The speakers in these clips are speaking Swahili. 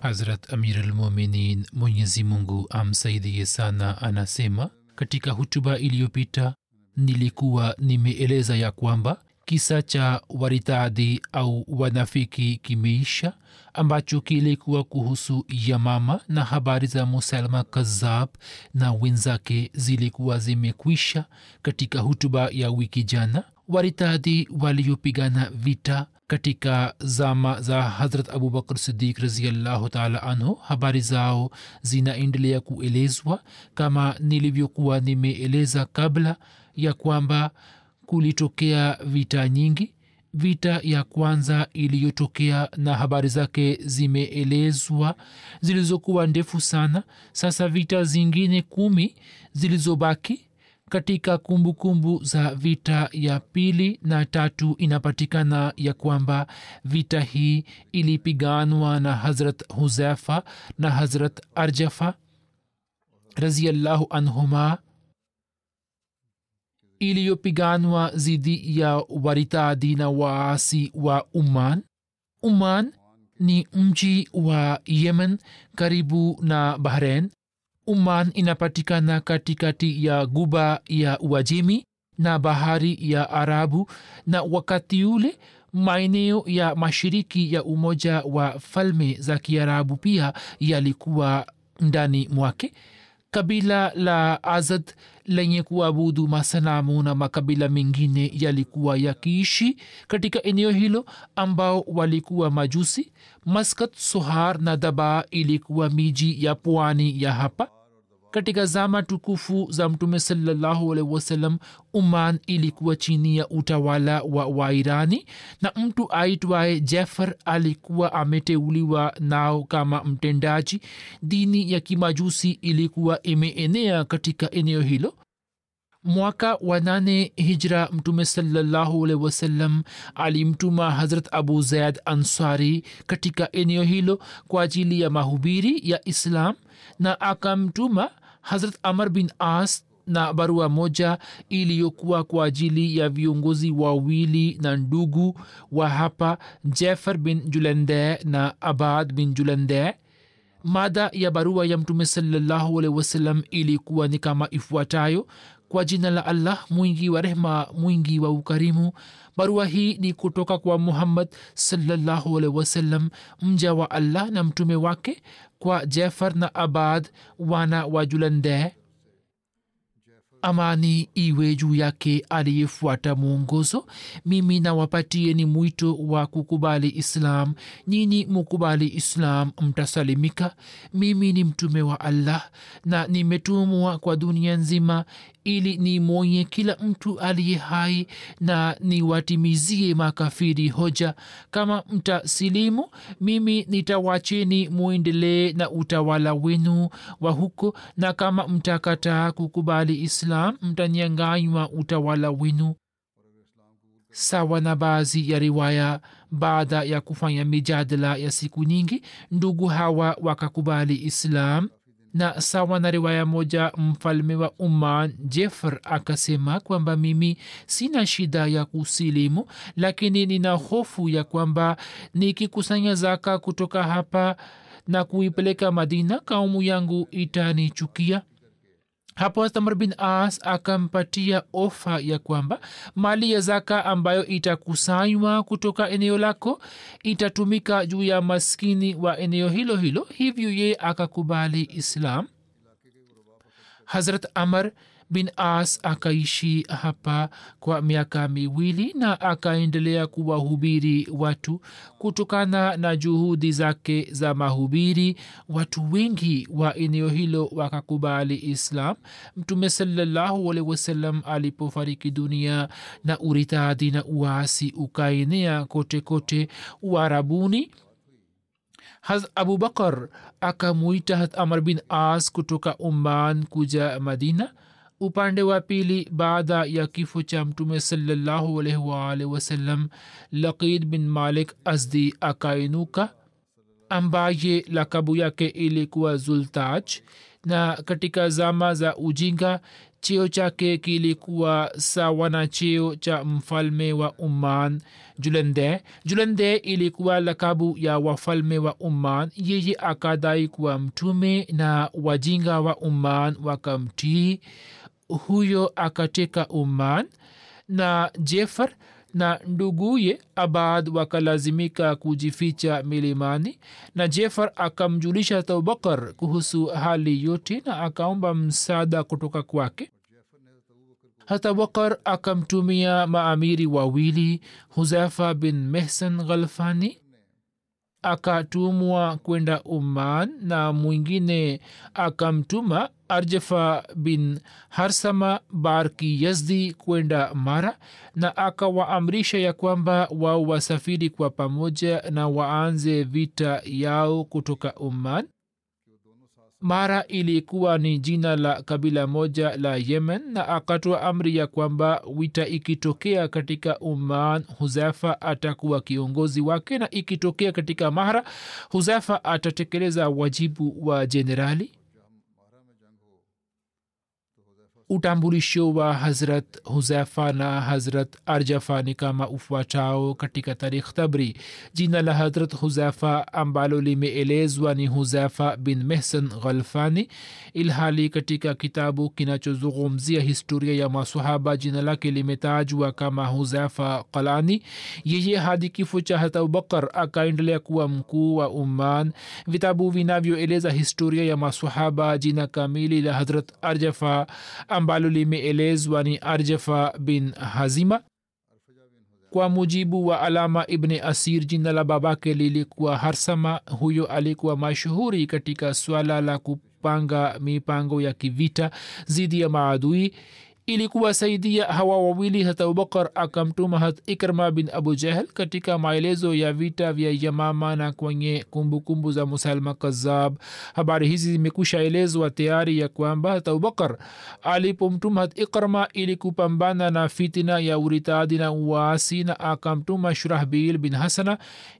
Hazrat amiralmuminin mwenyezi mungu amsaidie sana anasema katika hutuba iliyopita nilikuwa nimeeleza ya kwamba kisa cha waritadhi au wanafiki kimeisha ambacho kilikuwa kuhusu yamama na habari za musalma kazab na wenzake zilikuwa zimekwisha. Katika hutuba ya wiki jana waritadhi waliopigana vita katika zama za hazrat abubakr sidik raziallahu taala anhu. Habari zao zinaendelea kuelezwa kama nilivyokuwa nimeeleza kabla ya kwamba kulitokea vita nyingi. Vita ya kwanza iliyotokea na habari zake zimeelezwa zilizokuwa ndefu sana. Sasa vita zingine kumi zilizobaki katika kumbukumbu kumbu za vita ya pili na tatu inapatikana ya kwamba vita hii ilipiganwa na hazrat huzefa na hazrat arjafa raziallahu anhuma iliyopiganwa zidi ya waritadi na waasi wa uman. Uman ni mji wa yemen karibu na bahrain uman inapatikana katikati ya guba ya uajemi na bahari ya arabu na wakati ule maeneo ya mashiriki ya umoja wa falme za kiarabu pia yalikuwa ndani mwake. Kabila la azad lenye kuabudu masanamu na makabila mengine yalikuwa yakiishi katika eneo hilo ambao walikuwa majusi. Maskat sohar na daba ilikuwa miji ya pwani ya hapa katika zama tukufu za mtume salllahualhi uman ilikuwa chini ya utawala wa wairani na mtu aitwaye jefar alikuwa ameteuliwa nao kama mtendaji. Dini ya kimajusi ilikuwa imeenea katika eneo hilo. Mwaka wa nane hijra mtume salllahualhi alimtuma hazrat abu zaid ansari katika eneo hilo kwa ajili ya mahubiri ya islam na akamtuma hazrat amar bin as na barua moja iliyokuwa kwa ajili ya viongozi wawili na ndugu wa hapa jefer bin julende na abad bin julende. Mada ya barua ya mtume salllahualhi wasallam ilikuwa ni kama ifuatayo. Kwa jina la allah mwingi wa rehma mwingi wa ukarimu. Barua hii ni kutoka kwa muhammad salllahualhi mja wa allah na mtume wake kwa jefar na abad wana wa julandeh amani iwe juu yake aliyefuata mwongozo. Mimi nawapatieni mwito wa kukubali islam. Nyinyi mukubali islam mtasalimika. Mimi ni mtume wa allah na nimetumwa kwa dunia nzima ili nimwonye kila mtu aliye hai na niwatimizie makafiri hoja. Kama mtasilimu mimi nitawacheni mwendelee na utawala wenu wa huko na kama mtakataa kukubali islam mtanyanganywa utawala wenu. Sawa na baadhi ya riwaya baada ya kufanya mijadala ya siku nyingi ndugu hawa wakakubali islam na sawa na riwaya moja mfalme wa uman jeffer akasema kwamba mimi sina shida ya kusilimu lakini nina hofu ya kwamba nikikusanya zaka kutoka hapa na kuipeleka madina kaumu yangu itanichukia hapo tamar bin as akampatia ofa ya kwamba mali ya zaka ambayo itakusanywa kutoka eneo lako itatumika juu ya maskini wa eneo hilo hilo. Hivyo ye akakubali islam. Hazrat amar bin as akaishi hapa kwa miaka miwili na akaendelea kuwahubiri watu. Kutokana na juhudi zake za mahubiri watu wengi wa eneo hilo wakakubali islam. Mtume salallahu wasalam alipofariki dunia na uritadi na uasi ukaenea kote kote uarabuni haz abubakar akamuita hat amr bin as kutoka umman kuja madina upande wa pili baada ya kifo cha mtume salallahu alaihi waalihi wasallam laqid bin malik azdi akainuka ambaye lakabu yake ilikuwa zultaj na katika zama za ujinga cheo chake kilikuwa sawa na cheo cha mfalme wa umman. Julende julende ilikuwa lakabu ya wafalme wa umman. Yeye akadai kuwa mtume na wajinga wa umman wakamtii huyo akateka uman na jefar na nduguye abad wakalazimika kujificha milimani na jefar akamjulisha abubakar kuhusu hali yote na akaomba msaada kutoka kwake. Hata abubakar akamtumia maamiri wawili huzafa bin mehsan ghalfani akatumwa kwenda uman na mwingine akamtuma arjefa bin harsama barki yazdi kwenda mara na akawaamrisha ya kwamba wao wasafiri kwa pamoja na waanze vita yao kutoka uman mara ilikuwa ni jina la kabila moja la yemen na akatoa amri ya kwamba wita ikitokea katika uman huzafa atakuwa kiongozi wake na ikitokea katika mahra huzafa atatekeleza wajibu wa jenerali utambulisho wa hazrat huzefa na hazrat arjafa ni kama ufuatao katika tarikh tabri. Jina la hazrat huzefa ambalo limeelezwa ni huzefa bin mehsan ghalfani ilhali katika kitabu kinachozungumzia historia ya masahaba jina lake limetajwa kama huzafa qalani. Yeye hadi kifo cha hata abubakar akaendelea kuwa mkuu wa umman. Vitabu vinavyoeleza historia ya masahaba jina kamili la hazrat arjafa ambalo limeelezwa ni arjafa bin hazima. Kwa mujibu wa alama ibni asir jina la babake lilikuwa harsama. Huyo alikuwa mashuhuri katika swala la kupanga mipango ya kivita dhidi ya maadui ili kuwasaidia hawa wawili hat abubakar akamtuma hat ikrma bin abu jahel katika maelezo ya vita vya yamama na kwenye kumbukumbu za musalma kazab habari hizi zimekusha elezwa tayari ya kwamba hat abubakar alipomtuma hat ikrma ili kupambana na fitina ya uritadi na uwaasi na akamtuma shurahbil bin hasana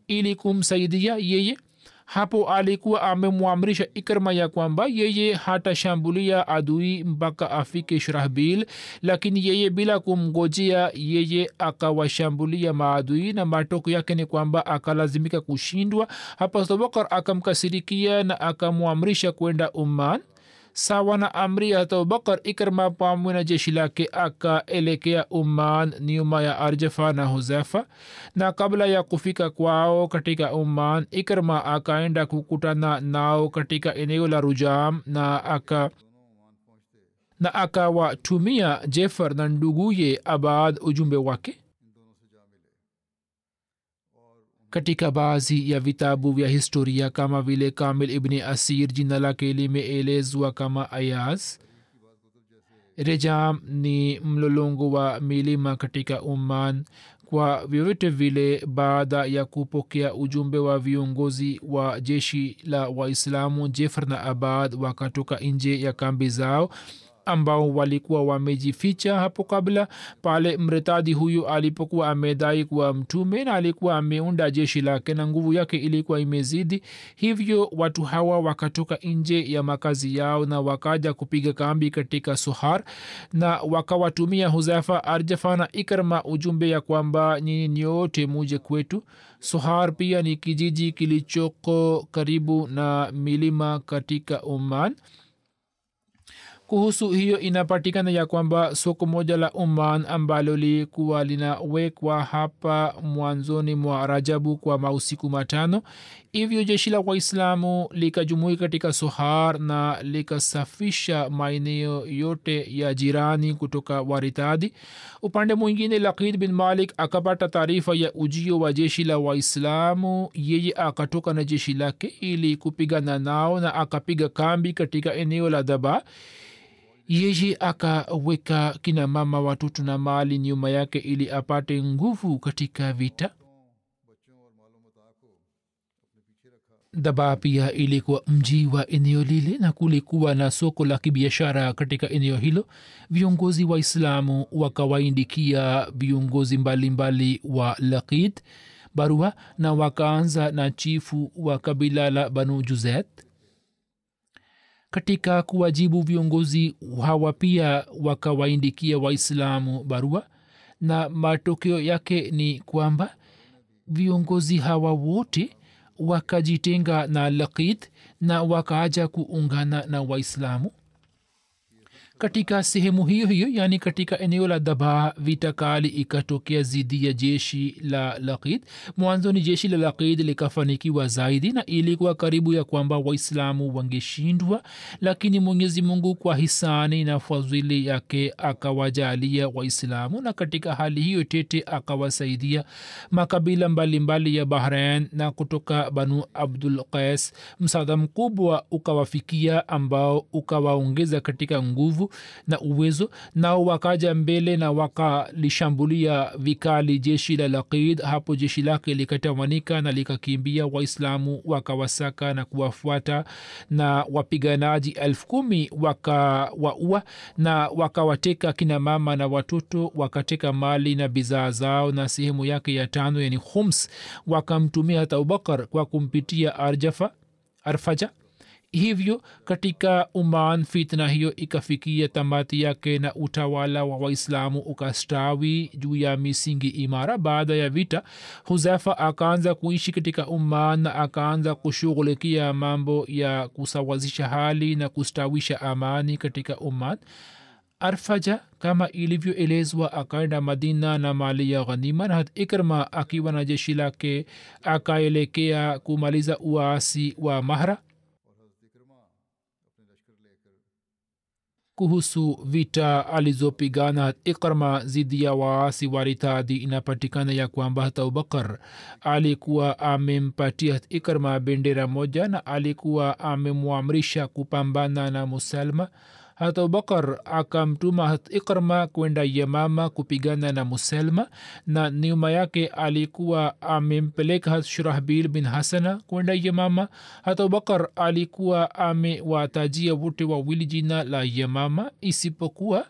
ili kumsaidia yeye hapo alikuwa amemwamrisha ikrma ya kwamba yeye hatashambulia adui mpaka afike shrahbil lakini yeye bila kumgojea yeye akawashambulia maadui na matoko yake ni kwamba akalazimika kushindwa. Hapo abubakar akamkasirikia na akamwamrisha kwenda umman sawa na amri ya abubakar ikrma pamwe na jeshi lake akaelekea uman nyuma ya arjafa na huzefa. Na kabla ya kufika kwao katika uman ikrma akaenda kukutana nao katika eneo la rujam na aka na akawatumia jefar na nduguye abad ujumbe wake katika baadhi ya vitabu vya historia kama vile kamil ibni asir jina lake limeelezwa kama ayaz. Rejam ni mlolongo wa milima katika umman kwa vyovyote vile baada ya kupokea ujumbe wa viongozi wa jeshi la waislamu jefr na abad wakatoka nje ya kambi zao ambao walikuwa wamejificha hapo kabla pale mretadi huyu alipokuwa amedai kuwa mtume na alikuwa ameunda jeshi lake na nguvu yake ilikuwa imezidi. Hivyo watu hawa wakatoka nje ya makazi yao na wakaja kupiga kambi katika suhar na wakawatumia huzafa arjafa na ikrma ujumbe ya kwamba nyinyi nyote muje kwetu. Suhar pia ni kijiji kilichoko karibu na milima katika oman kuhusu hiyo inapatikana ya kwamba soko moja la oman ambalo lilikuwa linawekwa hapa mwanzoni mwa rajabu kwa mausiku matano. Hivyo jeshi la waislamu likajumuika katika sohar na likasafisha maeneo yote ya jirani kutoka waritadi. Upande mwingine lakid bin malik akapata taarifa ya ujio wa jeshi la waislamu. Yeye akatoka na jeshi lake ili kupigana nao na akapiga kambi katika eneo la dhaba yeye akaweka kina mama watoto na mali nyuma yake ili apate nguvu katika vita. Daba pia ilikuwa mji wa eneo lile na kulikuwa na soko la kibiashara katika eneo hilo. Viongozi wa islamu wakawaindikia viongozi mbalimbali wa lakid barua na wakaanza na chifu wa kabila la banu juzet katika kuwajibu viongozi hawa pia wakawaindikia waislamu barua. Na matokeo yake ni kwamba viongozi hawa wote wakajitenga na lakid na wakaaja kuungana na waislamu katika sehemu hiyo hiyo yaani katika eneo la daba vita kali ikatokea zidi ya jeshi la lakid mwanzoni jeshi la lakid likafanikiwa zaidi na ilikuwa karibu ya kwamba waislamu wangeshindwa lakini mwenyezi mungu kwa hisani na fadhili yake akawajalia waislamu na katika hali hiyo tete akawasaidia makabila mbalimbali mbali ya bahrain na kutoka banu abdul qais. Msaada mkubwa ukawafikia ambao ukawaongeza katika nguvu na uwezo nao wakaja mbele na wakalishambulia vikali jeshi la lakid hapo jeshi lake likatamanika na likakimbia. Waislamu wakawasaka na kuwafuata na wapiganaji elfu kumi wakawaua na wakawateka kina mama na watoto wakateka mali na bidhaa zao na sehemu yake ya tano yani khums wakamtumia hata abubakar kwa kumpitia arjafa arfaja hivyo katika uman fitna hiyo ikafikia tamati yake na utawala wa waislamu ukastawi juu ya misingi imara. Baada ya vita huzafa akaanza kuishi katika uman na akaanza kushughulikia mambo ya kusawazisha hali na kustawisha amani katika uman arfaja kama ilivyoelezwa akaenda madina na mali ya ghanima. Na hat ikrma akiwa na jeshi lake akaelekea kumaliza uasi wa mahra kuhusu vita alizopigana ikrma zidi ya waasi wa ritadi inapatikana ya kwamba hata abubakar alikuwa amempatia ikrma bendera moja na alikuwa amemwamrisha kupambana na musalma hata abubakar akamtuma ikrma kwenda yamama kupigana na muselma na nyuma yake alikuwa amempeleka hat shurahbil bin hasana kwenda yamama. Hata abubakar alikuwa amewatajia wote wawili jina la yamama isipokuwa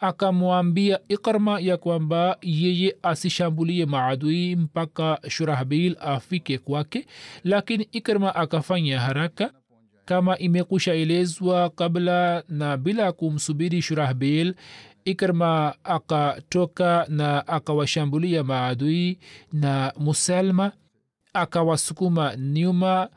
akamwambia ikrma ya kwamba yeye asishambulie maadui mpaka shurahbil afike kwake lakini ikrma akafanya haraka kama imekusha elezwa kabla na bila kumsubiri shurahbil ikrma akatoka na akawashambulia maadui na musalma akawasukuma nyuma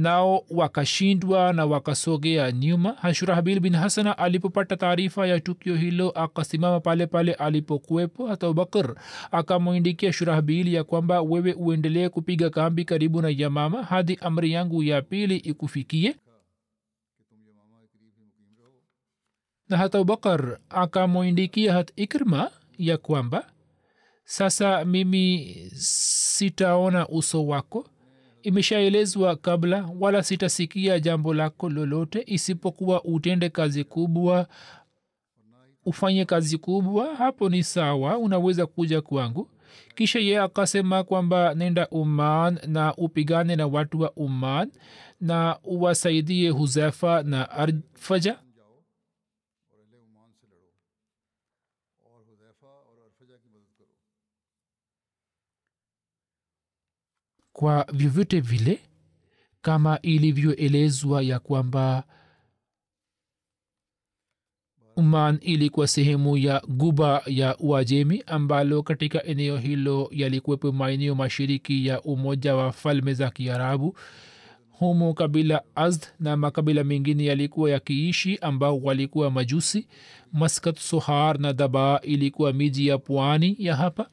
nao wakashindwa na wakasogea nyuma. Hashurahbil bin hasana alipopata taarifa ya tukio hilo akasimama pale pale alipokuwepo. Hata abubakar akamwindikia shurahbil ya kwamba wewe uendelee kupiga kambi karibu na yamama hadi amri yangu ya pili ikufikie. Na hata abubakar akamwindikia hat ikrma ya kwamba sasa mimi sitaona uso wako imeshaelezwa kabla wala sitasikia jambo lako lolote isipokuwa utende kazi kubwa ufanye kazi kubwa hapo ni sawa unaweza kuja kwangu. Kisha ye akasema kwamba nenda uman na upigane na watu wa uman na uwasaidie huzefa na arfaja kwa vyovyote vile kama ilivyoelezwa ya kwamba uman ilikuwa sehemu ya guba ya uajemi ambalo katika eneo hilo yalikuwepo maeneo mashiriki ya umoja wa falme za kiarabu. Humo kabila azd na makabila mengine yalikuwa yakiishi ambao walikuwa majusi. Maskat sohar na dabaa ilikuwa miji ya pwani ya hapa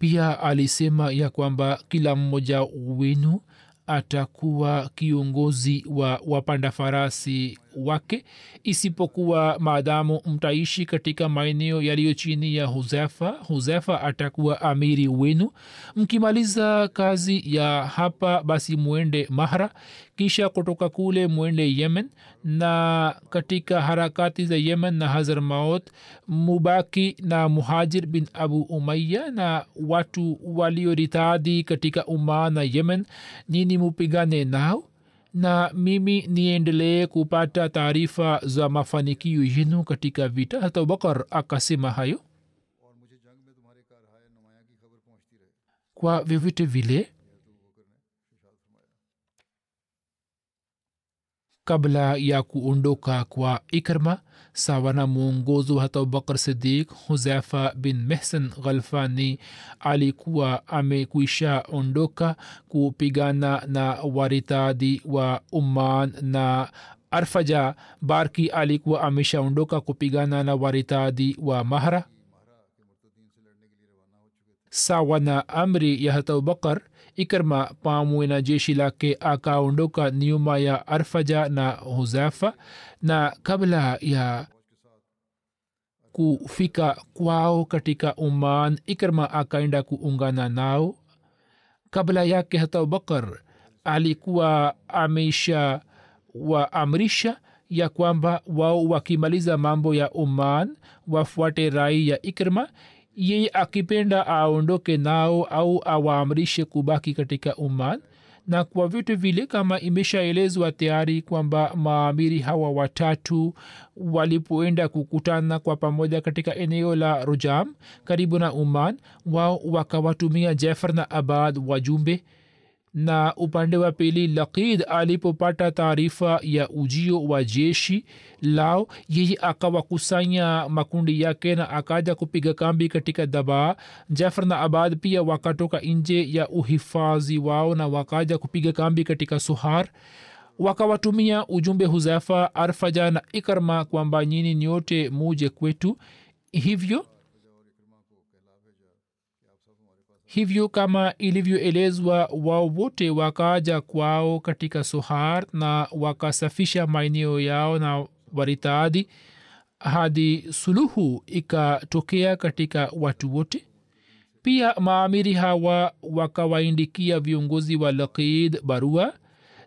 pia alisema ya kwamba kila mmoja wenu atakuwa kiongozi wa wapanda farasi wake isipokuwa maadamu mtaishi katika maeneo yaliyo chini ya huzefa. Huzefa atakuwa amiri wenu. Mkimaliza kazi ya hapa basi mwende mahra kisha kutoka kule mwende yemen na katika harakati za yemen na hazar maut mubaki na muhajir bin abu umaya na watu walioritadhi katika umaa na yemen nini mupigane nao na mimi niendelee kupata taarifa za mafanikio yenu katika vita. Hata abubakar akasema hayo. Kwa vyovyote vile kabla ya kuondoka kwa ikrma sawa na mwongozo wa abubakar sidik huzefa bin mehsan ghalfani alikuwa amekwisha ondoka kupigana na waritadi wa umman na arfaja. Barki alikuwa ameshaondoka kupigana na waritadi wa mahra. Sawa na amri ya hata abubakar ikrma pamwe na jeshi lake akaondoka nyuma ya arfaja na huzafa na kabla ya kufika kwao katika uman ikrma akaenda kuungana nao. Kabla yake hata abubakar alikuwa ameisha waamrisha ya kwamba wao wakimaliza mambo ya uman wafuate rai ya ikrma yeye akipenda aondoke nao au awaamrishe kubaki katika uman na kwa vitu vile kama imeshaelezwa tayari kwamba maamiri hawa watatu walipoenda kukutana kwa pamoja katika eneo la rujam karibu na uman wao wakawatumia jefar na abad wajumbe na upande wa pili lakid alipopata taarifa ya ujio wa jeshi lao yeye akawakusanya makundi yake na akaja kupiga kambi katika dabaa jafar na abad pia wakatoka nje ya uhifadhi wao na wakaja kupiga kambi katika suhar. Wakawatumia ujumbe huzafa arfaja na ikarma kwamba nyini nyote muje kwetu. Hivyo hivyo kama ilivyoelezwa wao wote wakaja kwao katika sohar na wakasafisha maeneo yao na waritadi hadi suluhu ikatokea katika watu wote. Pia maamiri hawa wakawaindikia viongozi wa lakid barua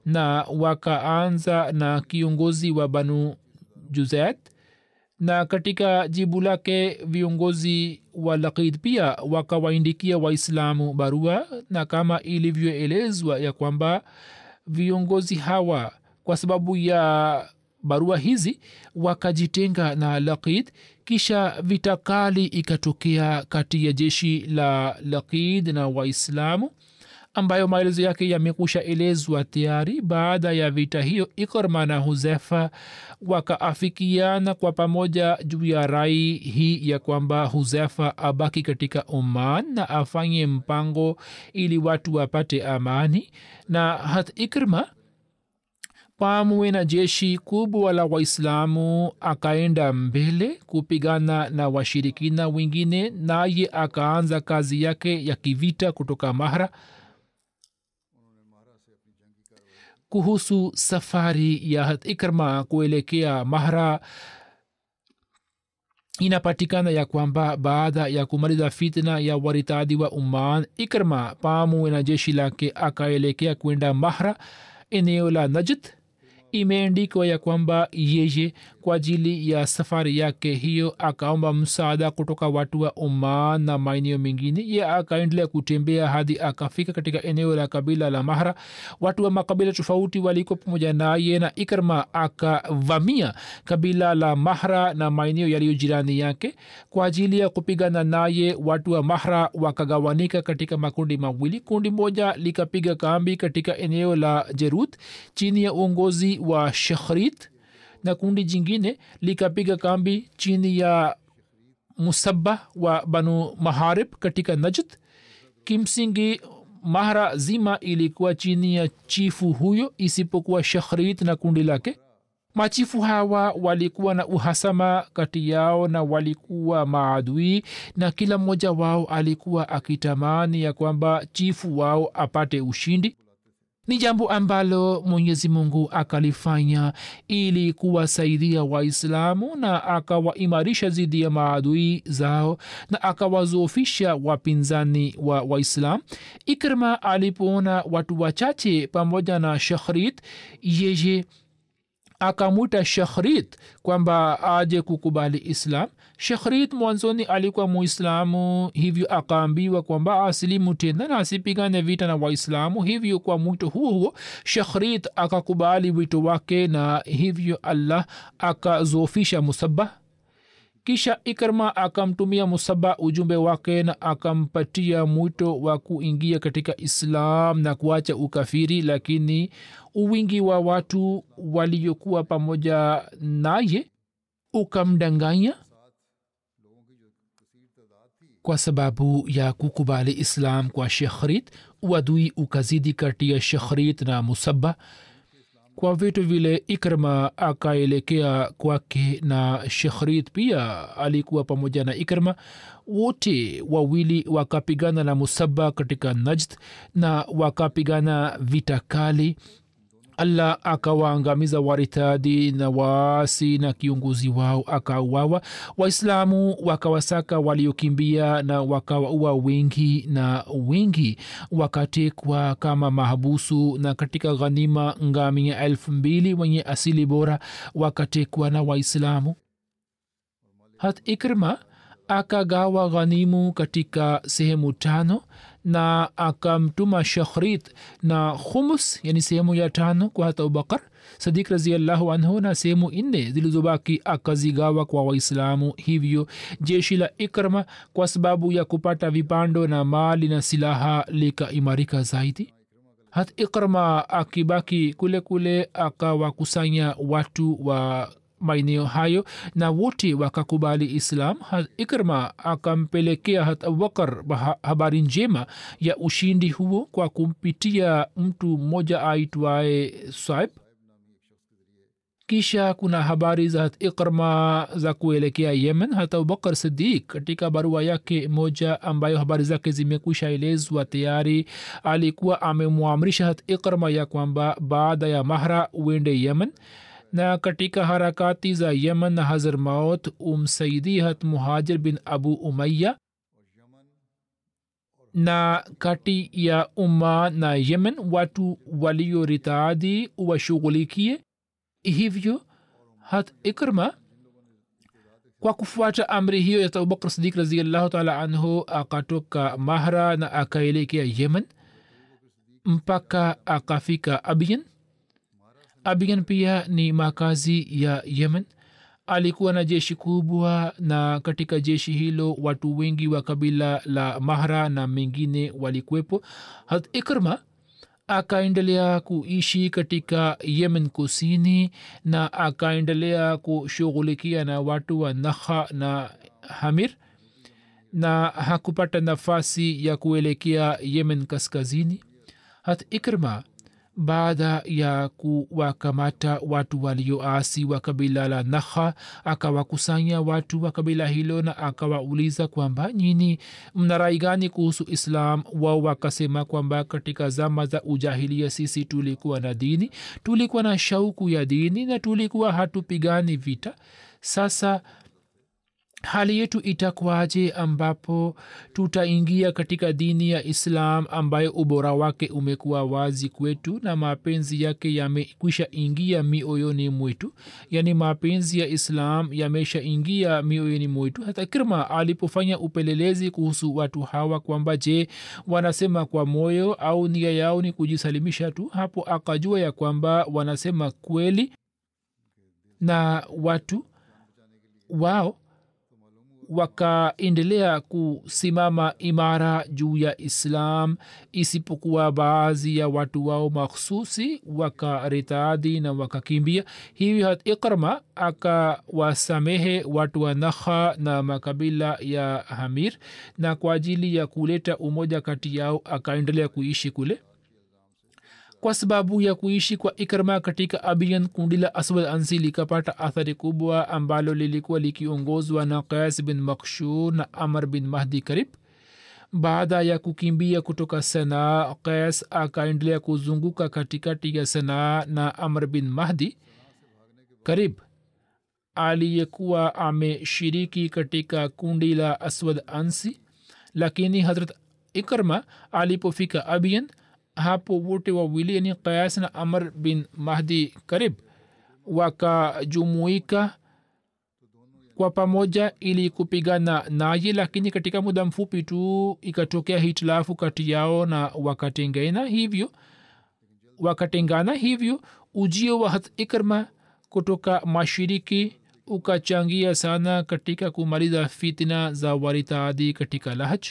na wakaanza na kiongozi wa banu juzet na katika jibu lake viongozi wa lakid pia wakawaindikia waislamu barua na kama ilivyoelezwa ya kwamba viongozi hawa kwa sababu ya barua hizi wakajitenga na lakid kisha vita kali ikatokea kati ya jeshi la lakid na waislamu ambayo maelezo yake yamekusha elezwa tayari baada ya vita hiyo. Ikrma na huzefa wakaafikiana kwa pamoja juu ya rai hii ya kwamba huzefa abaki katika oman na afanye mpango ili watu wapate amani. Na hat ikrma pamwe na jeshi kubwa la waislamu akaenda mbele kupigana na washirikina wengine naye akaanza kazi yake ya kivita kutoka mahra kuhusu safari ya ikrma kuelekea mahra. Inapatikana ya kwamba baada ya kumaliza fitna ya waritadi wa uman ikrma pamwe na jeshi lake akaelekea kwenda mahra eneo la najd. Imeendikwa ya kwamba yeye kwa ajili ya safari yake hiyo akaomba msaada kutoka watu wa oman na maeneo mengine. Ye akaendelea kutembea hadi akafika katika eneo la kabila la mahra. Watu wa makabila tofauti waliko pamoja naye na ikrma akavamia kabila la mahra na maeneo yaliyo jirani yake. Kwa ajili ya kupigana naye watu wa mahra wakagawanika katika makundi mawili. Kundi moja likapiga kambi katika eneo la jerut chini ya uongozi wa shakhrit na kundi jingine likapiga kambi chini ya musaba wa banu maharib katika najd. Kimsingi mahra zima ilikuwa chini ya chifu huyo isipokuwa shakhrit na kundi lake. Machifu hawa walikuwa na uhasama kati yao na walikuwa maadui na kila mmoja wao alikuwa akitamani ya kwamba chifu wao apate ushindi ni jambo ambalo mwenyezi mungu akalifanya ili kuwasaidia waislamu na akawaimarisha dhidi ya maadui zao na akawazoofisha wapinzani wa waislam. Ikrima alipoona watu wachache pamoja na shahrit yeye akamwita shakhrit kwamba aje kukubali islam. Shakhrit mwanzoni alikuwa muislamu hivyo akaambiwa kwamba asilimu tena na asipigane vita na waislamu. Hivyo kwa mwito huo huo shakhrit akakubali wito wake na hivyo allah akazofisha musabah kisha ikrma akamtumia musaba ujumbe wake na akampatia mwito wa kuingia katika islam na kuacha ukafiri lakini uwingi wa watu waliokuwa pamoja naye ukamdanganya kwa sababu ya kukubali islam kwa shekhrit uadui ukazidi kati ya shekhrit na musaba kwa vitu vile ikrma akaelekea kwake na shekhrith pia alikuwa pamoja na ikrma wote wawili wakapigana na musaba katika najd na wakapigana vita kali allah akawaangamiza waritadi na waasi na kiongozi wao akauawa. Waislamu wakawasaka waliokimbia na wakawaua wengi na wengi. Wakatekwa kama mahabusu na katika ghanima ngamia elfu mbili wenye asili bora wakatekwa na waislamu. Hat ikrima akagawa ghanimu katika sehemu tano na akamtuma shakhrit na khumus yani sehemu ya tano kwa hata abubakar sadik raziallahu anhu na sehemu nne zilizobaki akazigawa kwa waislamu. Hivyo jeshi la ikrma kwa sababu ya kupata vipando na mali na silaha likaimarika zaidi. Hat ikrma akibaki kule kule akawakusanya watu wa maeneo hayo na wote wakakubali islam. Ikrma akampelekea hat abubakar habari njema ya ushindi huo kwa kumpitia mtu mmoja aitwaye saib. Kisha kuna habari za hat ikrma za kuelekea yemen. Hata abubakar sidik katika barua yake moja ambayo habari zake zimekwisha elezwa tayari alikuwa amemwamrisha hat ikrma ya kwamba baada ya mahra uende yemen na katika harakati za yemen na hazar maut umsaidi hat muhajir bin abu umaya na kati ya umma na yemen watu walioritadi washughulikie hivyo hat ikrma kwa kufuata amri hiyo ya abubakr sidik raziallahu taala anhu akatoka mahra na akaelekea yemen mpaka akafika abian abian pia ni makazi ya yemen. Alikuwa na jeshi kubwa na katika jeshi hilo watu wengi wa kabila la mahra na mengine walikwepo hat ikrma akaendelea kuishi katika yemen kusini na akaendelea kushughulikia na watu wa naha na hamir na hakupata nafasi ya kuelekea yemen kaskazini. Hat ikrma baada ya kuwakamata watu walioasi wa kabila la naha akawakusanya watu wa kabila hilo na akawauliza kwamba nyini mna rai gani kuhusu islam? Wao wakasema kwamba katika zama za ujahilia sisi tulikuwa na dini tulikuwa na shauku ya dini na tulikuwa hatupigani vita. Sasa hali yetu itakuwaje ambapo tutaingia katika dini ya islam ambayo ubora wake umekuwa wazi kwetu na mapenzi yake yamekwisha ingia mioyoni mwetu? Yaani mapenzi ya islam yameshaingia mioyoni mwetu. Hata kirma alipofanya upelelezi kuhusu watu hawa kwamba je wanasema kwa moyo au nia yao ni kujisalimisha tu? Hapo akajua ya kwamba wanasema kweli na watu wao wakaendelea kusimama imara juu ya islam isipokuwa baadhi ya watu wao makhsusi wakaritadi na wakakimbia. Hivyo hat ikrama akawasamehe watu wa nakha na makabila ya hamir na kwa ajili ya kuleta umoja kati yao akaendelea kuishi kule kwa sababu ya kuishi kwa ikrma katika abian kundi la aswad ansi likapata athari kubwa ambalo lilikuwa likiongozwa na qais bin makshur na amr bin mahdi karib. Baada ya kukimbia kutoka sanaa qais akaendelea kuzunguka katikati ya sanaa na amr bin mahdi karib. Aliyekuwa ameshiriki katika kundi la aswad ansi lakini hazrat ikrma alipofika abian hapo wote wawili yani qayas na amr bin mahdi karib. Wakajumuika kwa pamoja ili kupigana naye lakini katika muda mfupi tu ikatokea hitilafu kati yao na wakatengana hivyo wakatengana hivyo ujio wa hat ikrma kutoka mashiriki ukachangia sana katika kumaliza fitina za waritaadi katika lahj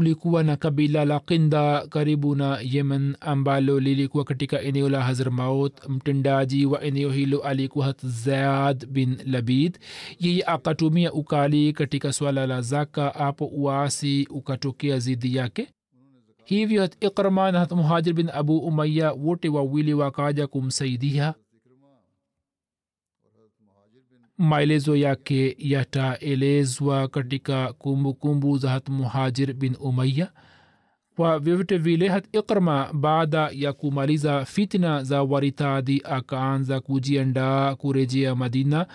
kulikuwa na kabila la kinda karibu na yemen ambalo lilikuwa katika eneo la hazrmaut mtendaji wa eneo hilo alikuwa zaad bin labid. Yeye akatumia ukali katika swala la zaka apo uasi ukatokea zidi yake. Hivyo ikrama na muhajir bin abu umaya wote wawili wakaja kumsaidia maelezo yake yataelezwa katika kumbukumbu za hat muhajir bin umaya kwa vyovyote vile hat ikrma baada ya kumaliza fitna za waritadi akaanza kujiandaa kurejea madina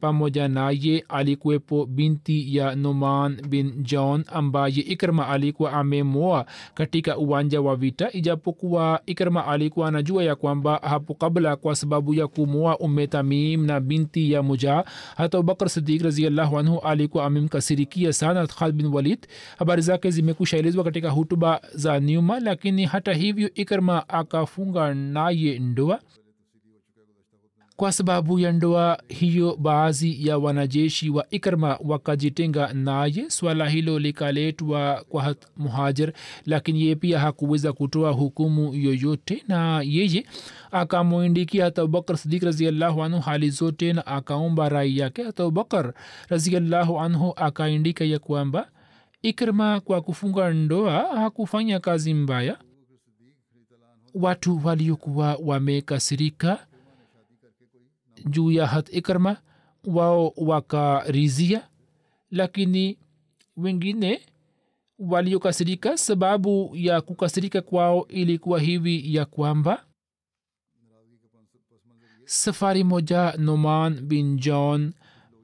pamoja naye alikuwepo binti ya noman bin john ambaye ikrma alikuwa amemoa katika uwanja wa vita ijapokuwa ikrma alikuwa anajua ya kwamba hapo kabla kwa sababu ya kumoa ume na binti ya muja hata abubakar sidik raziallahu anhu alikuwa amemkasirikia sana khalid bin walid. Habari zake zimekushaelezwa katika hutuba za nyuma lakini hata hivyo ikrma akafunga naye ndoa kwa sababu ya ndoa hiyo baadhi ya wanajeshi wa ikrma wakajitenga naye swala hilo likaletwa kwa muhajir lakini ye pia hakuweza kutoa hukumu yoyote na yeye akamwindikia abubakar sidik raziallahu anhu hali zote na akaomba rai yake. Abubakar raziallahu anhu akaindika ya kwamba ikrma kwa kufunga ndoa hakufanya kazi mbaya. Watu waliokuwa wamekasirika juu ya hat ikrma wao wakarizia lakini wengine waliokasirika sababu ya kukasirika kwao ilikuwa hivi ya kwamba safari moja noman bin john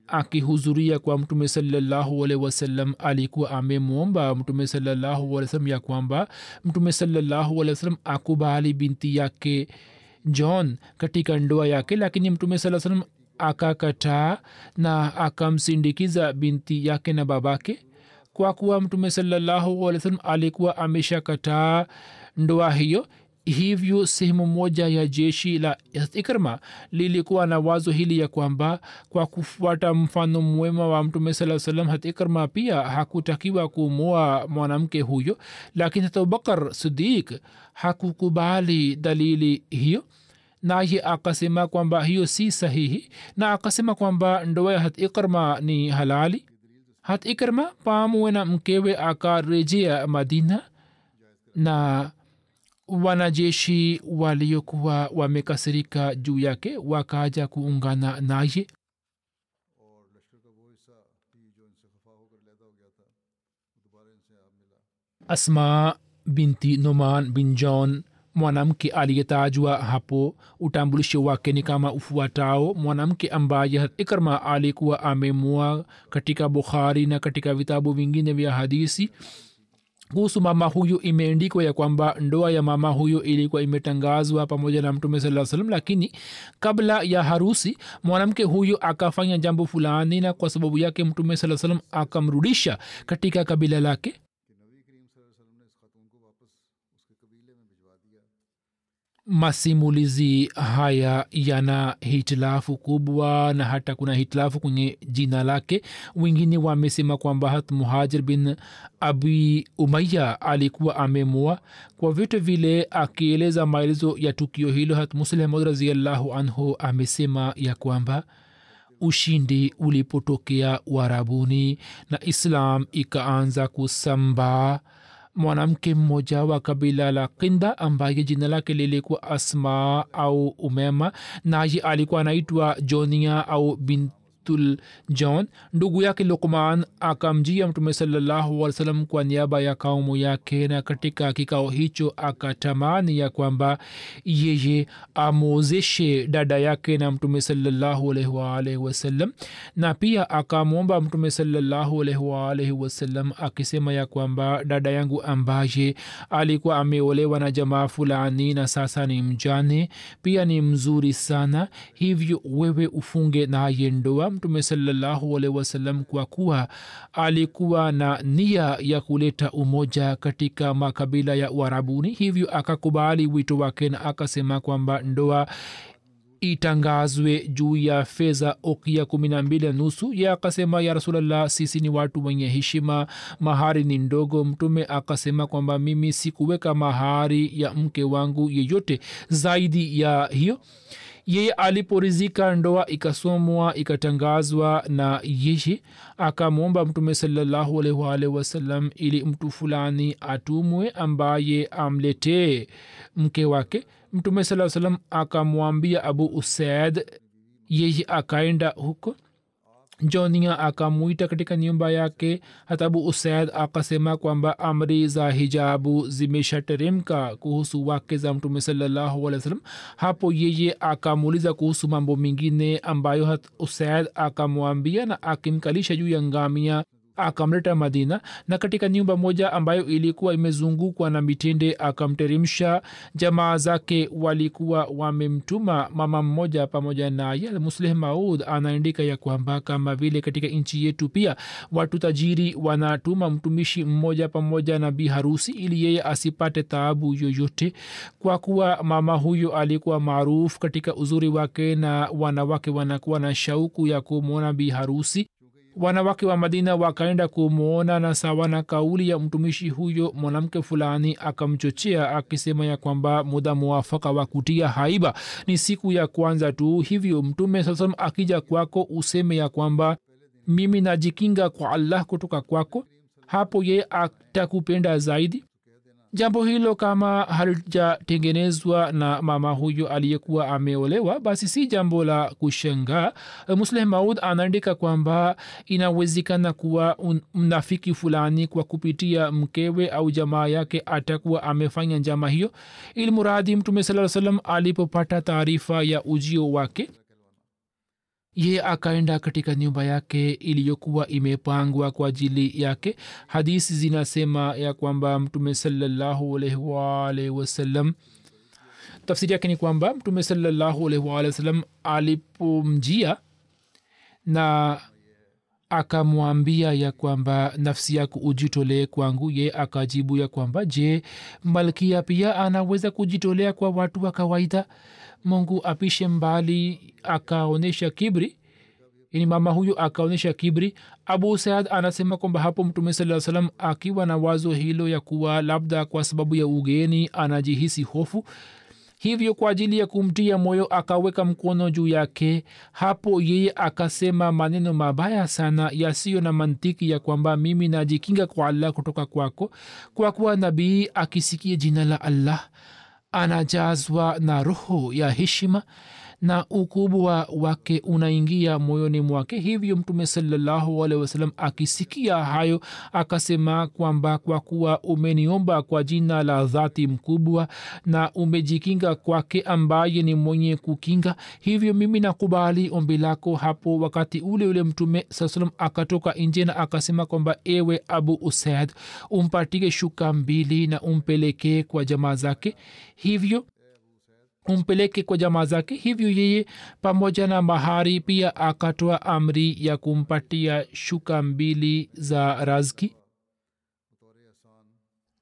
akihudhuria kwa mtume salllahualhi wasallam alikuwa amemwomba mtume salllahualhi wasalam ya kwamba mtume salllahualhi wasalam akubali binti yake john katika ndoa yake lakini mtume saa salam akakataa na akamsindikiza binti yake na babake. Kwa kuwa mtume salallahu alih salam alikuwa ameshakataa ndoa hiyo hivyo sehemu moja ya jeshi la ikrma lilikuwa na wazo hili ya kwamba kwa kufuata mfano mwema wa mtume saa salam hat ikrma pia hakutakiwa kumoa mwanamke huyo. Lakini hata abubakar sidik hakukubali dalili hiyo naye akasema kwamba hiyo si sahihi na akasema kwamba ndoa ya hat ikrma ni halali. Hat ikrma pamoja na mkewe akarejea madina na wanajeshi waliokuwa wamekasirika juu yake wakaja kuungana naye asma binti noman bin john mwanamke aliyetajwa hapo utambulisho wake ni kama ufuatao mwanamke ambaye ikrma alikuwa amemua katika bukhari na katika vitabu vingine vya hadisi kuhusu mama huyu imeendikwa ya kwamba ndoa ya mama huyo ilikuwa imetangazwa pamoja na mtume saa salam lakini kabla ya harusi mwanamke huyu akafanya jambo fulani na kwa sababu yake mtume saa salam akamrudisha katika kabila lake masimulizi haya yana hitilafu kubwa na hata kuna hitilafu kwenye jina lake. Wengine wamesema kwamba hat muhajir bin abi umaya alikuwa amemua. Kwa vitu vile akieleza maelezo ya tukio hilo hat muslimud raziallahu anhu amesema ya kwamba ushindi ulipotokea warabuni na islam ikaanza kusambaa mwanamke mmoja wa kabila la kinda ambaye jina lake lilikuwa asma au umema naye alikuwa anaitwa jonia au bintul john. Ndugu yake lukman akamjia mtume sallahualwasalam kwa niaba ya kaumu yake na katika kikao hicho akatamani ya kwamba yeye amwozeshe dada yake na mtume salllahualwalhi wasallam. Na pia akamwomba mtume salllahualwalhi wasallam akisema ya kwamba dada yangu ambaye alikuwa ameolewa na jamaa fulani na sasa ni mjane pia ni mzuri sana hivyo wewe ufunge naye ndoa mtume salllahualhi wasallam kwa kuwa alikuwa na nia ya kuleta umoja katika makabila ya uarabuni. Hivyo akakubali wito wake na akasema kwamba ndoa itangazwe juu ya fedha okia kumi na mbili nusu. Ye akasema ya rasulllah sisi ni watu wenye heshima mahari ni ndogo. Mtume akasema kwamba mimi sikuweka mahari ya mke wangu yeyote. Zaidi ya hiyo yeye aliporizika ndoa ikasomwa ikatangazwa na yeshi akamwomba mtume salllahualwalhi wasallam ili mtu fulani atumwe ambaye amletee mke wake. Mtume saa salam akamwambia abu usaid yeye akaenda huko jonia akamwita katika nyumba yake hatabu usaid akasema kwamba amri za hijabu zimeshateremka kuhusu wake za mtume sallahualwasalam hapo yeye akamuuliza kuhusu mambo mengine ambayo usaid akamwambia na akimkalisha juu ya ngamia akamleta madina na katika nyumba moja ambayo ilikuwa imezungukwa na mitende akamteremsha. Jamaa zake walikuwa wamemtuma mama mmoja pamoja naye musleh maud anaandika ya kwamba kama vile katika nchi yetu pia watu tajiri wanatuma mtumishi mmoja pamoja na bi harusi ili yeye asipate taabu yoyote. Kwa kuwa mama huyo alikuwa maarufu katika uzuri wake na wanawake wanakuwa na shauku ya kumwona bi harusi wanawake wa madina wakaenda kumwona na sawa na kauli ya mtumishi huyo mwanamke fulani akamchochea akisema ya kwamba muda mwafaka wa kutia haiba. Ni siku ya kwanza tu hivyo mtume saa salam akija kwako useme ya kwamba mimi najikinga kwa allah kutoka kwako hapo ye atakupenda zaidi jambo hilo kama halijatengenezwa na mama huyo aliyekuwa ameolewa basi si jambo la kushangaa. Musleh maud anaandika kwamba inawezekana kuwa mnafiki fulani kwa kupitia mkewe au jamaa yake atakuwa amefanya njama hiyo. Ili mtume saa salam alipopata taarifa ya ujio wake ye akaenda katika nyumba yake iliyokuwa imepangwa kwa ajili yake. Hadisi zinasema ya kwamba mtume wasallam tafsiri yake ni kwamba mtume salllahualwalhi wasallam alipomjia na akamwambia ya kwamba nafsi yako ujitolee kwangu ye akajibu ya kwamba je malkia pia anaweza kujitolea kwa watu wa kawaida mungu apishe mbali akaonyesha kibri. Yani mama huyu akaonyesha kibri. Abu saad anasema kwamba hapo mtume saa salam akiwa na wazo hilo ya kuwa labda kwa sababu ya ugeni anajihisi hofu. Hivyo kwa ajili ya kumtia moyo akaweka mkono juu yake. Hapo yeye akasema maneno mabaya sana yasiyo na mantiki ya kwamba mimi najikinga kwa allah kutoka kwako. Kwa kuwa nabii akisikia jina la allah anajazwa na roho ya heshima na ukubwa wake unaingia moyoni mwake. Hivyo mtume salallahu alehi wasalam akisikia hayo akasema kwamba kwa kuwa umeniomba kwa jina la dhati mkubwa na umejikinga kwake ambaye ni mwenye kukinga hivyo mimi nakubali ombi lako. Hapo wakati ule ule mtume saa akatoka nje na akasema kwamba ewe abu usaid umpatie shuka mbili na umpelekee kwa jamaa zake. Hivyo umpeleke kwa jamaa zake hivyo yeye pamoja na mahari pia akatoa amri ya kumpatia shuka mbili za razki.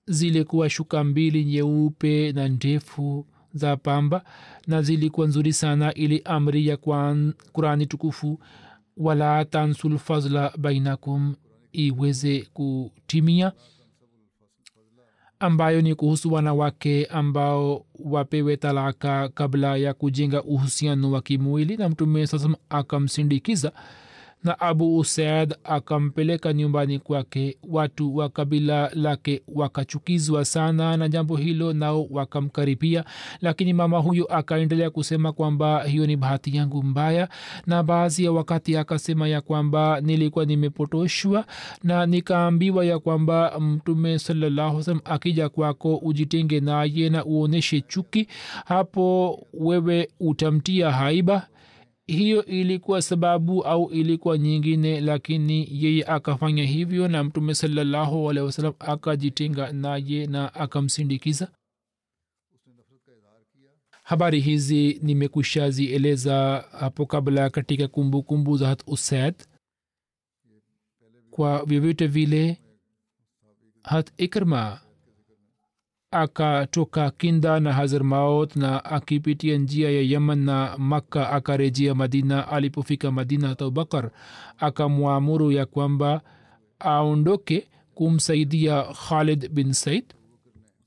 Zilikuwa shuka mbili nyeupe na ndefu za pamba na zilikuwa nzuri sana ili amri ya qurani tukufu wala tansulfazla bainakum iweze kutimia ambayo ni kuhusu wanawake ambao wapewe talaka kabla ya kujenga uhusiano wa kimwili. Na mtume sasa akamsindikiza na abu usaid akampeleka nyumbani kwake. Watu wa kabila lake wakachukizwa sana na jambo hilo nao wakamkaribia lakini mama huyo akaendelea kusema kwamba hiyo ni bahati yangu mbaya na baadhi ya wakati akasema ya kwamba nilikuwa nimepotoshwa na nikaambiwa ya kwamba mtume salallahu akija kwako ujitenge naye na uonyeshe chuki hapo wewe utamtia haiba hiyo ilikuwa sababu au ilikuwa nyingine lakini yeye akafanya hivyo na mtume salallahu alehi wasalam akajitenga naye na akamsindikiza. Habari hizi nimekushazieleza hapo kabla katika kumbukumbu za hat usaid. Kwa vyovyote vile hat ikrma akatoka kinda na hazarmaut na akipitia njia ya yaman na makka akarejea madina. Alipofika madina abubakar akamwamuru ya kwamba aondoke kumsaidia khalid bin said.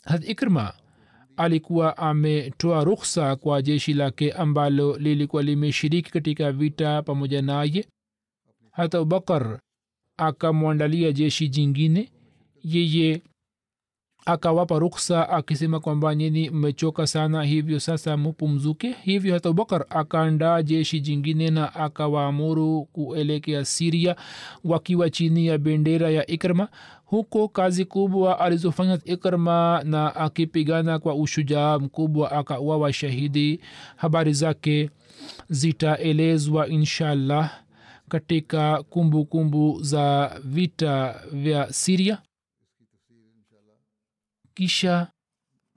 Had ikrma alikuwa ametoa rukhsa kwa jeshi lake ambalo lilikuwa limeshiriki katika vita pamoja naye. Hata abubakar akamwandalia jeshi jingine. Yeye akawapa ruksa akisema kwamba nyini mmechoka sana hivyo sasa mupumzuke. Hivyo hata abubakar akaandaa jeshi jingine na akawaamuru kuelekea siria wakiwa chini ya bendera ya ikrma huko kazi kubwa alizofanya ikrma na akipigana kwa ushujaa mkubwa akauawa shahidi. Habari zake zitaelezwa inshallah katika kumbukumbu kumbu za vita vya siria kisha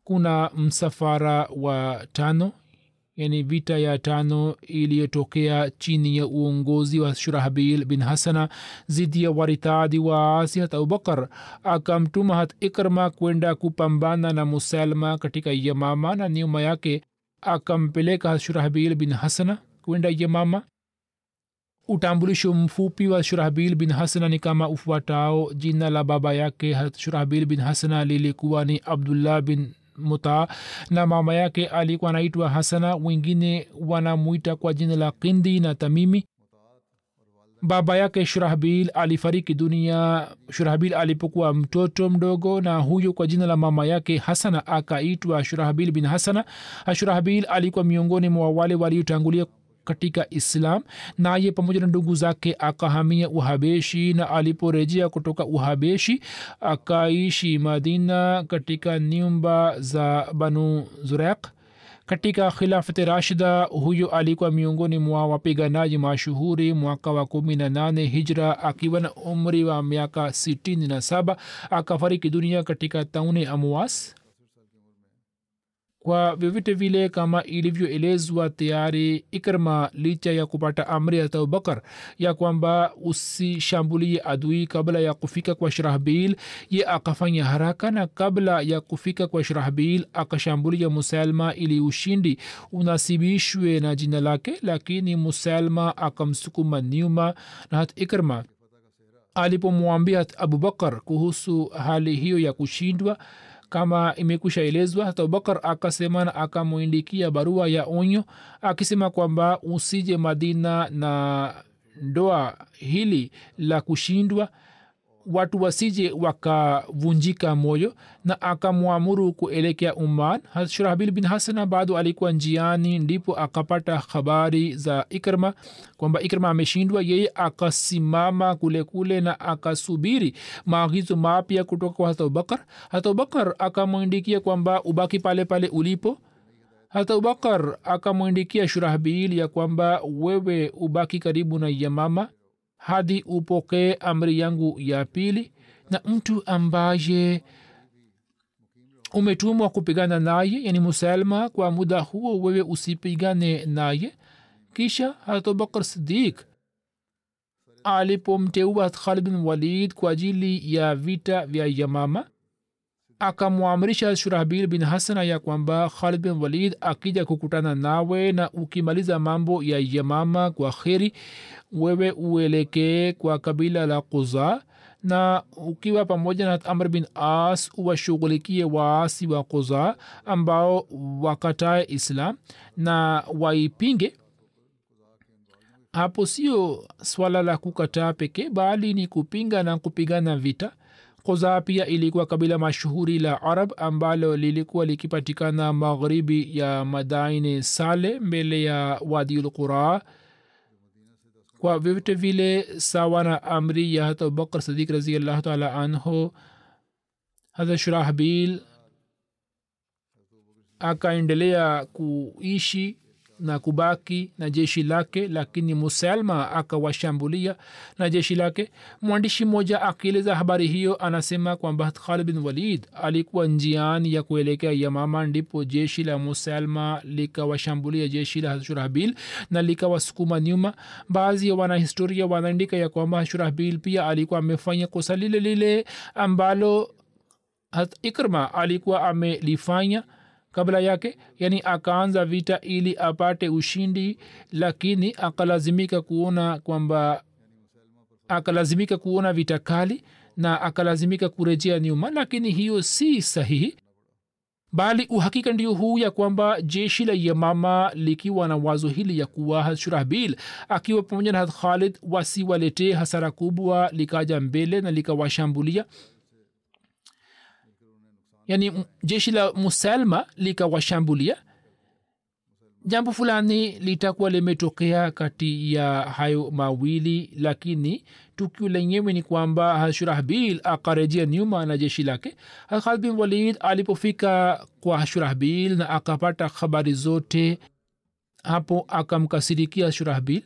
kuna msafara wa tano yani vita ya tano iliyotokea chini ya uongozi wa shurahbil bin hasana zidi ya waritadi wa asi hat abubakar akamtuma hat ikrma kwenda kupambana na musalma katika yamama na nyuma yake akampeleka hat shurahbil bin hasana kwenda yamama utambulisho mfupi wa shurahbil bin hasana ni kama ufuatao. Jina la baba yake shurahbil bin hasana lilikuwa ni abdullah bin muta na mama yake alikuwa anaitwa hasana. Wengine wanamwita kwa jina la kindi na tamimi. Baba yake shurahbil alifariki dunia. Shurahbil alipokuwa mtoto mdogo na huyo kwa jina la mama yake hasana akaitwa shurahbil bin hasana. Shurahbil alikuwa miongoni mwa wale waliotangulia katika islam. Naye pamoja na ndugu zake akahamia uhabeshi na aliporejea kutoka uhabeshi akaishi madina katika nyumba za banu zurak katika khilafati rashida huyo alikuwa miongoni mwa wapiganaji mashuhuri mwaka wa kumi na nane hijra akiwa na umri wa miaka sitini na saba akafariki dunia katika tauni amwas kwa vyovyote vile kama ilivyoelezwa tayari ikrma licha ya kupata amri ya abubakar ya kwamba usishambulie adui kabla ya kufika kwa shrahbil ye akafanya haraka na kabla ya kufika kwa shrahbil akashambulia musalma ili ushindi unasibishwe na jina lake lakini musalma akamsukuma nyuma na hat ikrma alipomwambia abubakar kuhusu hali hiyo ya kushindwa kama imekwisha elezwa hata abubakar akasema akamwindikia barua ya onyo akisema kwamba usije madina na ndoa hili la kushindwa watu wasije wakavunjika moyo na akamwamuru kuelekea uman shurahbil bin hasana bado alikuwa njiani ndipo akapata habari za ikrma kwamba ikrma ameshindwa. Yeye akasimama kule kule na akasubiri maagizo mapya kutoka kwa hata ubakar hata ubakar akamwindikia kwamba ubaki pale pale ulipo. Hata ubakar akamwindikia shurahbil ya kwamba wewe ubaki karibu na yamama hadi upokee amri yangu ya pili na mtu ambaye umetumwa kupigana naye yani musalma kwa muda huo wewe usipigane naye. Kisha hatobakar sidik alipomteua khalid bin walid kwa ajili ya vita vya yamama akamwamrisha shurahbil bin hasana ya kwamba khalid bin walid akija kukutana nawe na ukimaliza mambo ya yamama kwa kheri wewe uelekee kwa kabila la kuza na ukiwa pamoja na amr bin as uwashughulikie waasi wa kuza ambao wakatae islam na waipinge. Hapo sio swala la kukataa pekee bali ni kupinga na kupigana vita. Kuza pia ilikuwa kabila mashuhuri la arab ambalo lilikuwa likipatikana magharibi ya madaine sale mbele ya wadiul qura kwa vyovyote vile sawa na amri ya hata abubakar sadiq raziallahu taala anhu hata shurahbil akaendelea kuishi na kubaki na jeshi lake lakini musalma akawashambulia na jeshi lake. Mwandishi mmoja akieleza habari hiyo anasema kwamba khalid bin walid alikuwa njiani ya kuelekea yamama ndipo jeshi la musalma likawashambulia jeshi la shurahbil na likawasukuma nyuma. Baadhi ya wanahistoria wanaandika ya kwamba shurahbil pia alikuwa amefanya kosa lile lile ambalo ikrma alikuwa amelifanya kabla yake yani akaanza vita ili apate ushindi lakini akalazimika kuona kwamba akalazimika kuona vita kali na akalazimika kurejea nyuma lakini hiyo si sahihi bali uhakika ndio huu ya kwamba jeshi la yamama likiwa na wazo hili ya kuwa shurahbil akiwa pamoja na khalid wasiwaletee hasara kubwa likaja mbele na likawashambulia yani jeshi la musalma likawashambulia. Jambo fulani litakuwa limetokea kati ya hayo mawili lakini tukio lenyewe ni kwamba hashurahbil akarejea nyuma na jeshi lake. Khalid bin walid alipofika kwa hashurahbil na akapata habari zote hapo akamkasirikia shurahbil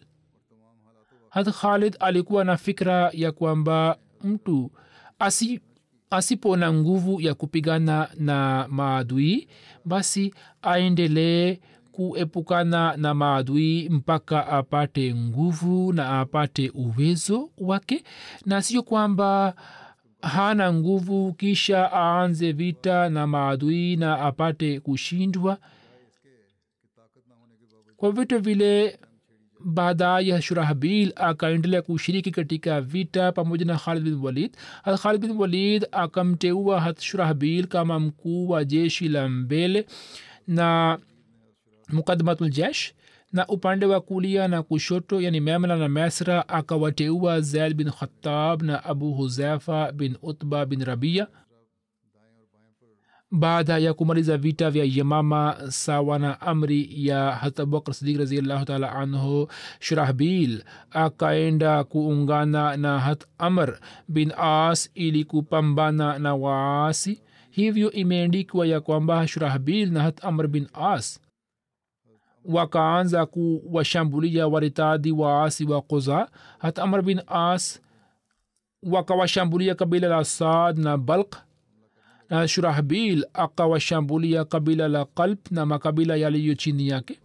hat khalid alikuwa na fikra ya kwamba mtu asi asipo na nguvu ya kupigana na maadui basi aendelee kuepukana na maadui mpaka apate nguvu na apate uwezo wake. Na sio kwamba hana nguvu kisha aanze vita na maadui na apate kushindwa. Kwa vitu vile baadaye shurahbil akaendelea kushiriki katika vita pamoja na khalid bin walid. Khalid bin walid akamteua hat shurahbil kama mkuu wa jeshi la mbele na mukadmatul jesh na upande wa kulia na kushoto yani memla na mesra akawateua zaid bin khatab na abu huzaifa bin utba bin rabia baada ya kumaliza vita vya yamama sawa na amri ya hatabubakr sidik raziallahu taala anhu shurahbil akaenda kuungana na hat amr bin as ili kupambana na waasi. Hivyo imeandikwa ya kwamba shurahbil na hat amr bin as wakaanza kuwashambulia waritadi waasi wa koza hat amr bin as wakawashambulia kabila la saad na balk na shurahbil akawashambulia kabila la kalb na makabila yaliyo chini yake.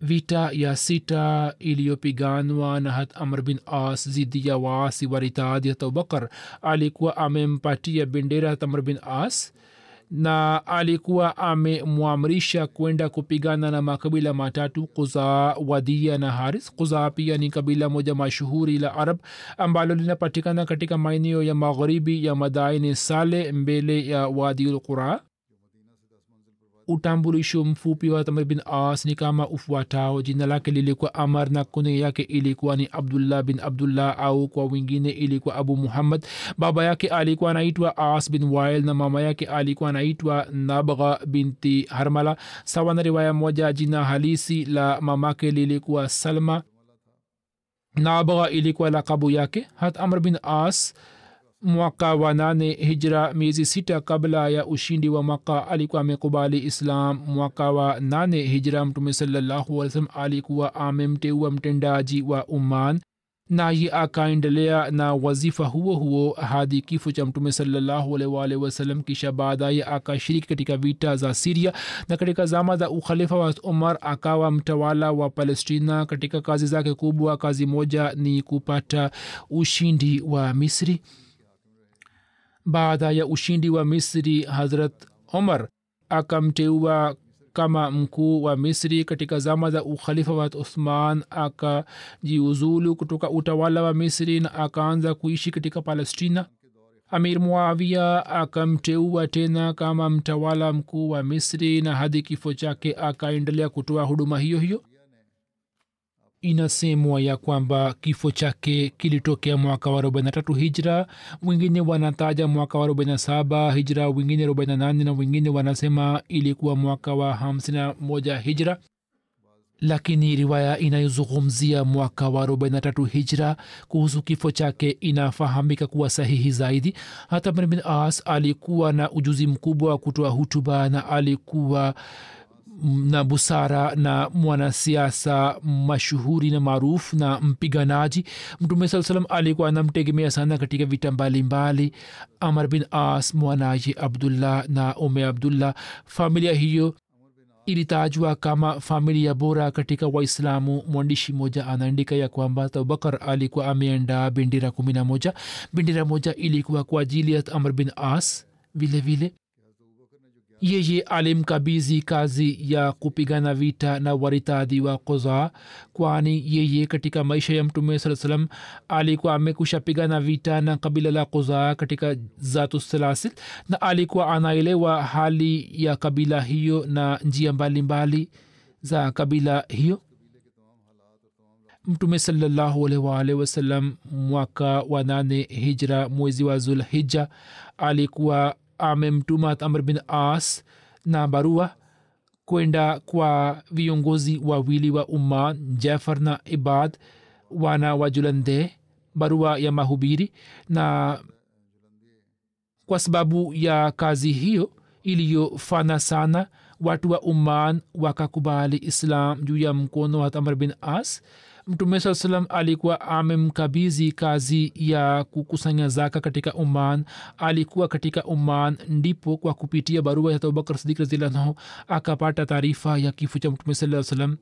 Vita ya sita iliyopiganwa na hat amr bin as zidi ya waasi waritadi hat abubakar alikuwa amempatia bendera hat amr bin as na alikuwa amemwamrisha kwenda kupigana na makabila matatu kuzaa wadia na haris. Kuzaa pia ni kabila moja mashuhuri la arab ambalo linapatikana katika maeneo ya magharibi ya madaini sale mbele ya wadiul qura utambulisho mfupi wa tamr bin as ni kama ufuatao. Jina lake lilikuwa amar na kune yake ilikuwa ni abdullah bin abdullah au kwa wengine ilikuwa abu muhammad. Baba yake alikuwa anaitwa as bin wail na mama yake alikuwa anaitwa nabgha binti harmala. Sawa na riwaya moja jina halisi la mamake lilikuwa salma. Nabgha ilikuwa lakabu yake. Hat amr bin as mwaka wa nane hijra miezi sita kabla ya ushindi wa maka alikuwa amekubali islam. Mwaka wa nane hijra mtume sallahualwasalam alikuwa amemteua mtendaji wa umman naye akaendelea na wazifa huo huo hadi kifo cha mtume salllahualwalh wasalam kisha baadaye akashiriki katika vita za siria na katika zama za ukhalifa wa umar akawa mtawala wa palestina. Katika kazi zake kubwa kazi moja ni kupata ushindi wa misri baada ya ushindi wa misri hazrat omar akamteua kama mkuu wa misri katika zama za ukhalifa wa uthman akajiuzulu kutoka utawala wa misri na akaanza kuishi katika palestina. Amir muavia akamteua tena kama mtawala mkuu wa misri na hadi kifo chake akaendelea kutoa huduma hiyo hiyo inasemwa ya kwamba kifo chake kilitokea mwaka wa 43 hijra. Wengine wanataja mwaka wa 47 hijra wengine 48 na wengine wanasema ilikuwa mwaka wa 51 hijra. Lakini riwaya inayozungumzia mwaka wa 43 hijra kuhusu kifo chake inafahamika kuwa sahihi zaidi. Hata bin as alikuwa na ujuzi mkubwa wa kutoa hutuba na alikuwa na busara na mwanasiasa mashuhuri na maarufu na mpiganaji mtume saa salam alikuwa anamtegemea sana katika vita mbalimbali. Amar bin as mwanaye abdullah na ume abdullah familia hiyo ilitajwa kama familia bora katika waislamu. Mwandishi moja anaandika ya kwamba abubakar alikuwa ameandaa bendera kumi na moja. Bendera moja ilikuwa kwa ajili ya amr bin as vile vile yeye alimkabizi kazi ya kupigana vita na waritadhi wa koza kwani yeye katika maisha ya mtume saa salam alikuwa amekusha pigana vita na kabila la koza katika zatu salasil na alikuwa anaelewa hali ya kabila hiyo na njia mbalimbali mbali za kabila hiyo. Mtume salllahualwal wasalam mwaka wa nane hijra mwezi wa zulhija alikuwa amemtuma amr bin as na barua kwenda kwa viongozi wawili wa umma jafar na ibad wana wa julande barua ya mahubiri. Na kwa sababu ya kazi hiyo iliyofana sana watu wa umman wakakubali islam juu ya mkono wa amr bin as mtume saa salam alikuwa amemkabizi kazi ya kukusanya zaka katika uman alikuwa katika uman ndipo kwa kupitia barua ya abubakar sidik razilanhu akapata taarifa ya kifo cha mtume saa salam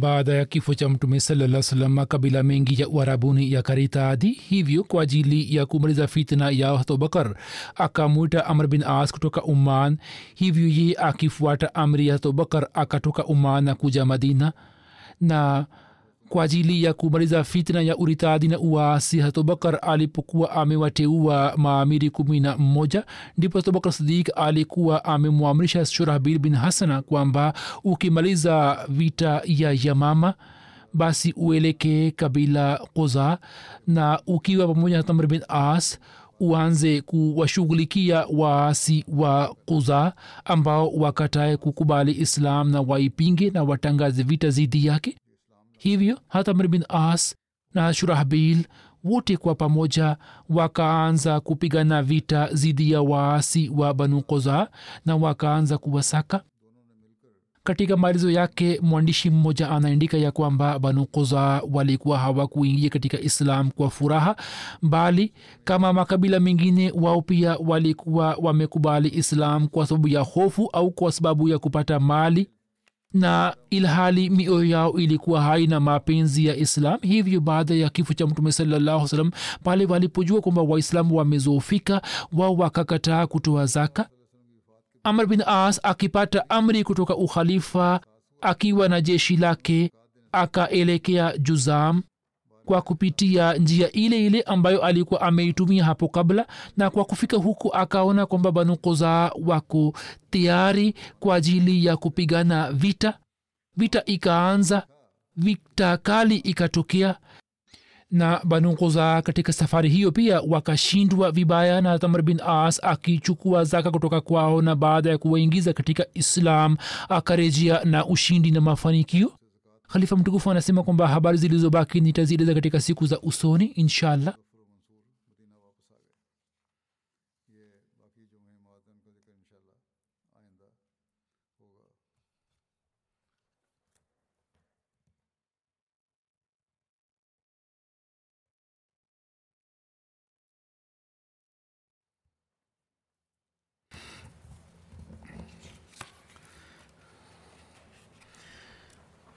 baada ya kifo cha mtume salaa salam makabila mengi ya uarabuni yakaritaadhi hivyo kwa ajili ya kumaliza fitna ya abubakar akamwita amr bin as kutoka uman hivyo yeye akifuata amri ya abubakar akatoka uman na kuja madina na kwa ajili ya kumaliza fitna ya uritadhi na uwaasi hatobakar alipokuwa amewateua maamiri kumi na mmoja ndipo hatobakar sidik alikuwa amemwamrisha shurahbil bin hasana kwamba ukimaliza vita ya yamama basi uelekee kabila koza na ukiwa pamoja na tamr bin as uanze kuwashughulikia waasi wa kuza ambao wakatae kukubali islam na waipinge na watangaze vita zidi yake hivyo hata amr bin as na shurahbil wote kwa pamoja wakaanza kupigana vita dhidi ya waasi wa banu koza na wakaanza kuwasaka. Katika maelezo yake mwandishi mmoja anaandika ya kwamba banu koza walikuwa hawakuingia katika islam kwa furaha bali kama makabila mengine wao pia walikuwa wamekubali islam kwa sababu ya hofu au kwa sababu ya kupata mali na ilhali mioyo yao ilikuwa haina mapenzi ya islam hivyo baada ya kifo cha mtume salallahu salam pale walipojua kwamba waislamu wamezofika wao wakakataa kutoa zaka. Amr bin as akipata amri kutoka ukhalifa akiwa na jeshi lake akaelekea juzam kwa kupitia njia ile ile ambayo alikuwa ameitumia hapo kabla na kwa kufika huku akaona kwamba banu kuzaa wako tayari kwa ajili ya kupigana vita. Vita ikaanza vita kali ikatokea na banu katika safari hiyo pia wakashindwa vibaya na tamr bin as akichukua zaka kutoka kwao na baada ya kuwaingiza katika islam akarejea na ushindi na mafanikio khalifa mtukufu anasema kwamba habari zilizobaki nitazieleza katika siku za usoni inshallah